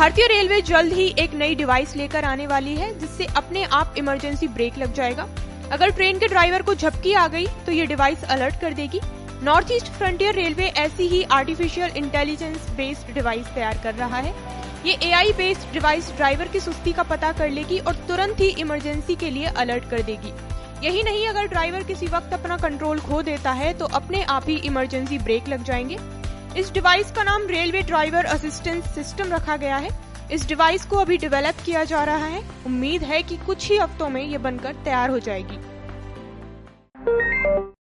भारतीय रेलवे जल्द ही एक नई डिवाइस लेकर आने वाली है, जिससे अपने आप इमरजेंसी ब्रेक लग जाएगा। अगर ट्रेन के ड्राइवर को झपकी आ गई तो ये डिवाइस अलर्ट कर देगी। नॉर्थ ईस्ट फ्रंटियर रेलवे ऐसी ही आर्टिफिशियल इंटेलिजेंस बेस्ड डिवाइस तैयार कर रहा है। ये एआई बेस्ड डिवाइस ड्राइवर की सुस्ती का पता कर लेगी और तुरंत ही इमरजेंसी के लिए अलर्ट कर देगी। यही नहीं, अगर ड्राइवर किसी वक्त अपना कंट्रोल खो देता है तो अपने आप ही इमरजेंसी ब्रेक लग जाएँगे। इस डिवाइस का नाम रेलवे ड्राइवर असिस्टेंस सिस्टम रखा गया है। इस डिवाइस को अभी डेवलप किया जा रहा है। उम्मीद है कि कुछ ही हफ्तों में ये बनकर तैयार हो जाएगी।